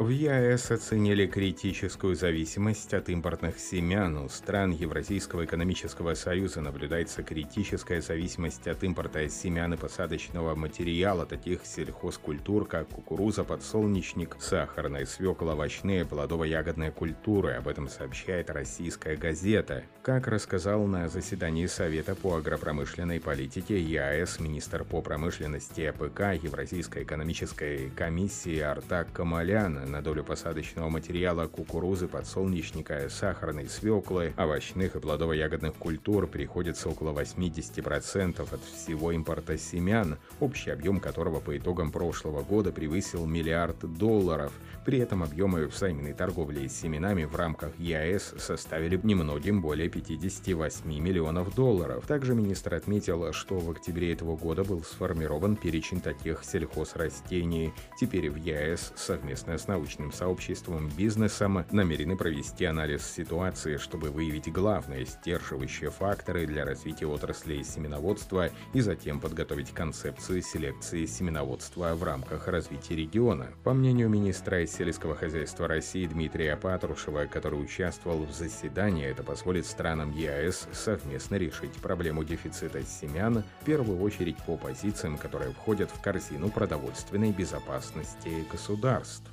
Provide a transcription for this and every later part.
В ЕАЭС оценили критическую зависимость от импортных семян. У стран Евразийского экономического союза наблюдается критическая зависимость от импорта семян и посадочного материала таких сельхозкультур, как кукуруза, подсолнечник, сахарная свекла, овощные, плодово-ягодные культуры. Об этом сообщает российская газета. Как рассказал на заседании Совета по агропромышленной политике ЕАЭС министр по промышленности АПК Евразийской экономической комиссии Артак Камалян, на долю посадочного материала кукурузы, подсолнечника, сахарной свеклы, овощных и плодово-ягодных культур приходится около 80% от всего импорта семян, общий объем которого по итогам прошлого года превысил миллиард долларов. При этом объемы взаимной торговли с семенами в рамках ЕАЭС составили немногим более 58 миллионов долларов. Также министр отметил, что в октябре этого года был сформирован перечень таких сельхозрастений. Теперь в ЕАЭС совместно с научным сообществом бизнесом намерены провести анализ ситуации, чтобы выявить главные сдерживающие факторы для развития отрасли семеноводства и затем подготовить концепцию селекции семеноводства в рамках развития региона. По мнению министра сельского хозяйства России Дмитрия Патрушева, который участвовал в заседании, это позволит странам ЕАЭС совместно решить проблему дефицита семян, в первую очередь по позициям, которые входят в корзину продовольственной безопасности государств.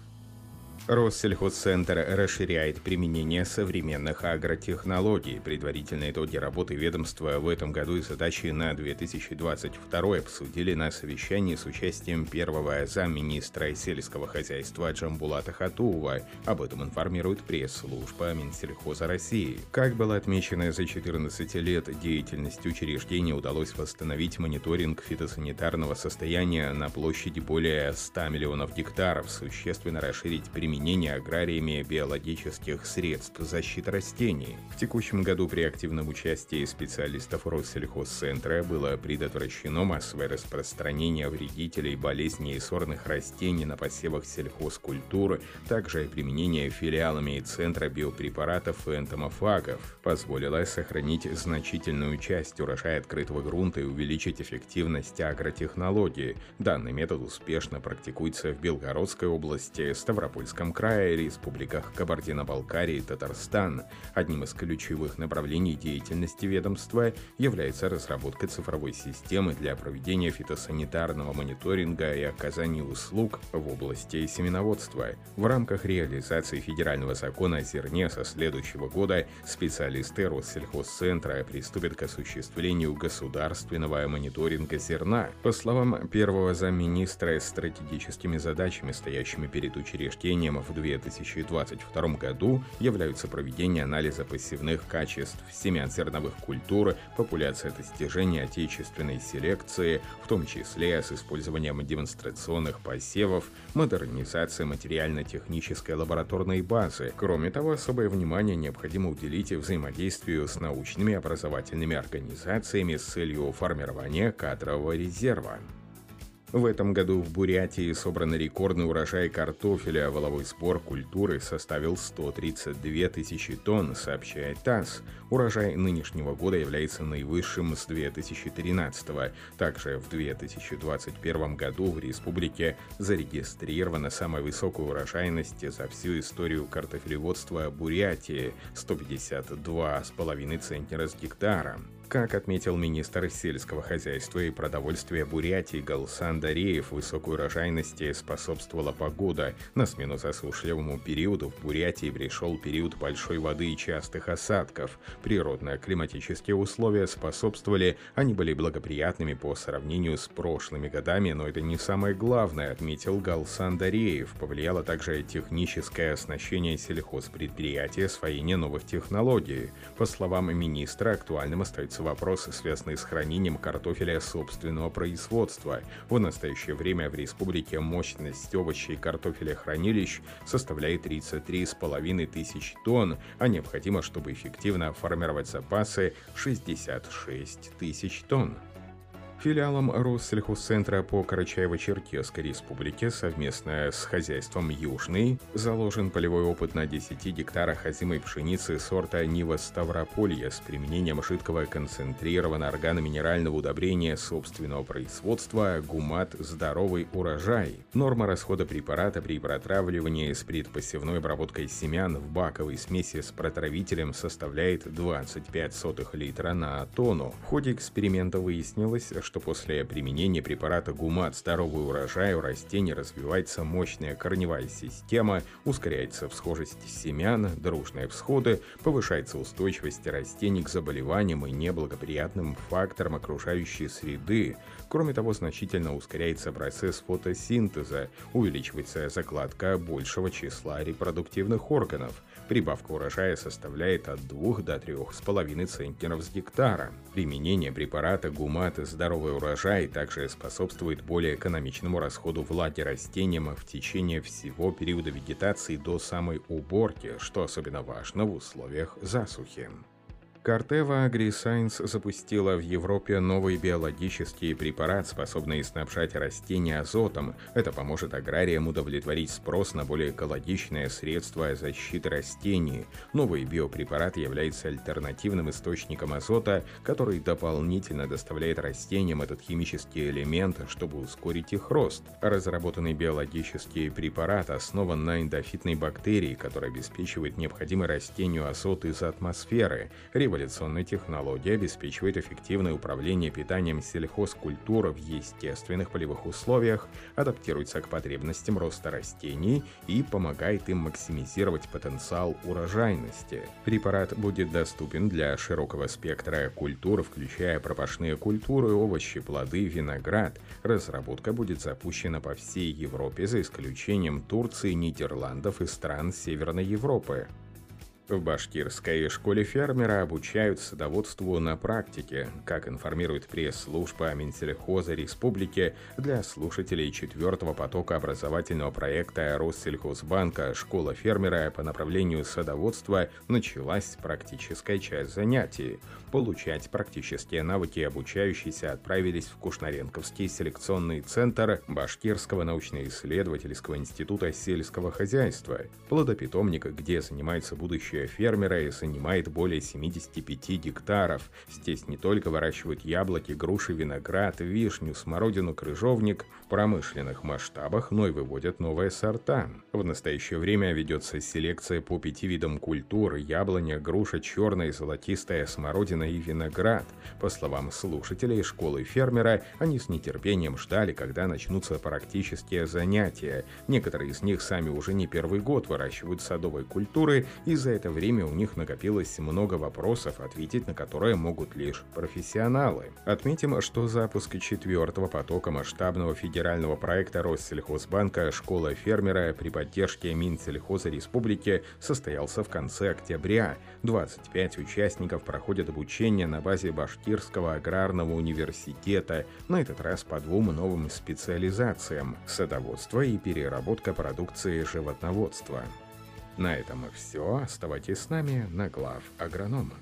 Россельхозцентр расширяет применение современных агротехнологий. Предварительные итоги работы ведомства в этом году и задачи на 2022 обсудили на совещании с участием первого замминистра сельского хозяйства Джамбулата Хатуова. Об этом информирует пресс-служба Минсельхоза России. Как было отмечено, за 14 лет деятельности учреждения удалось восстановить мониторинг фитосанитарного состояния на площади более 100 миллионов гектаров, существенно расширить применение применения аграриями биологических средств защиты растений. В текущем году при активном участии специалистов Россельхозцентра было предотвращено массовое распространение вредителей, болезней и сорных растений на посевах сельхозкультуры, также и применение филиалами Центра биопрепаратов и энтомофагов позволило сохранить значительную часть урожая открытого грунта и увеличить эффективность агротехнологии. Данный метод успешно практикуется в Белгородской области, Ставропольском Краснодарском крае, республиках Кабардино-Балкария и Татарстан. Одним из ключевых направлений деятельности ведомства является разработка цифровой системы для проведения фитосанитарного мониторинга и оказания услуг в области семеноводства. В рамках реализации федерального закона о зерне со следующего года специалисты Россельхозцентра приступят к осуществлению государственного мониторинга зерна. По словам первого замминистра, стратегическими задачами, стоящими перед учреждением в 2022 году являются проведение анализа посевных качеств семян зерновых культур, популяция достижения отечественной селекции, в том числе с использованием демонстрационных посевов, модернизация материально-технической лабораторной базы. Кроме того, особое внимание необходимо уделить взаимодействию с научными образовательными организациями с целью формирования кадрового резерва. В этом году в Бурятии собран рекордный урожай картофеля, воловой сбор культуры составил 132 тысячи тонн, сообщает ТАСС. Урожай нынешнего года является наивысшим с 2013 -го. Также в 2021 году в республике зарегистрирована самая высокая урожайность за всю историю картофелеводства Бурятии – 152,5 центнера с гектара. Как отметил министр сельского хозяйства и продовольствия Бурятии Галсан Дареев, высокой урожайности способствовала погода. На смену засушливому периоду в Бурятии пришел период большой воды и частых осадков. Природно-климатические условия способствовали, они были благоприятными по сравнению с прошлыми годами, но это не самое главное, отметил Галсан Дареев. Повлияло также техническое оснащение сельхозпредприятия, освоение новых технологий. По словам министра, актуальным остается решаются вопросы, связанные с хранением картофеля собственного производства. В настоящее время в республике мощность овощей и картофеля хранилищ составляет 33,5 тысяч тонн, а необходимо, чтобы эффективно формировать запасы 66 тысяч тонн. Филиалом Россельхозцентра по Карачаево-Черкесской республике совместно с хозяйством «Южный» заложен полевой опыт на 10 гектарах озимой пшеницы сорта Нива Ставрополья с применением жидкого концентрированного органоминерального удобрения собственного производства «Гумат. Здоровый урожай». Норма расхода препарата при протравливании с предпосевной обработкой семян в баковой смеси с протравителем составляет 25 сотых литра на тонну. В ходе эксперимента выяснилось, что после применения препарата гумат здоровый урожай у растений развивается мощная корневая система, ускоряется всхожесть семян, дружные всходы, повышается устойчивость растений к заболеваниям и неблагоприятным факторам окружающей среды. Кроме того, значительно ускоряется процесс фотосинтеза, увеличивается закладка большего числа репродуктивных органов. Прибавка урожая составляет от 2 до 3,5 центнеров с гектара. Применение препарата гумат «Здоровый урожай» также способствует более экономичному расходу влаги растениям в течение всего периода вегетации до самой уборки, что особенно важно в условиях засухи. Картева AgriScience запустила в Европе новый биологический препарат, способный снабжать растения азотом. Это поможет аграриям удовлетворить спрос на более экологичное средство защиты растений. Новый биопрепарат является альтернативным источником азота, который дополнительно доставляет растениям этот химический элемент, чтобы ускорить их рост. Разработанный биологический препарат основан на эндофитной бактерии, которая обеспечивает необходимый растению азот из атмосферы революционная технология обеспечивает эффективное управление питанием сельхозкультур в естественных полевых условиях, адаптируется к потребностям роста растений и помогает им максимизировать потенциал урожайности. Препарат будет доступен для широкого спектра культур, включая пропашные культуры, овощи, плоды, виноград. Разработка будет запущена по всей Европе за исключением Турции, Нидерландов и стран Северной Европы. В башкирской школе фермера обучают садоводству на практике, как информирует пресс-служба Минсельхоза Республики для слушателей четвертого потока образовательного проекта Россельхозбанка «Школа фермера» по направлению садоводства началась практическая часть занятий. Получать практические навыки обучающиеся отправились в Кушнаренковский селекционный центр Башкирского научно-исследовательского института сельского хозяйства, плодопитомник, где занимаются будущие Будущее фермера занимает более 75 гектаров. Здесь не только выращивают яблоки, груши, виноград, вишню, смородину, крыжовник в промышленных масштабах, но и выводят новые сорта. В настоящее время ведется селекция по пяти видам культур – яблоня, груша, черная, золотистая, смородина и виноград. По словам слушателей школы фермера, они с нетерпением ждали, когда начнутся практические занятия. Некоторые из них сами уже не первый год выращивают садовые культуры, и за это это время у них накопилось много вопросов, ответить на которые могут лишь профессионалы. Отметим, что запуск четвертого потока масштабного федерального проекта Россельхозбанка «Школа фермера» при поддержке Минсельхоза Республики состоялся в конце октября. 25 участников проходят обучение на базе Башкирского аграрного университета, на этот раз по двум новым специализациям – садоводство и переработка продукции животноводства. На этом все. Оставайтесь с нами на глав агронома.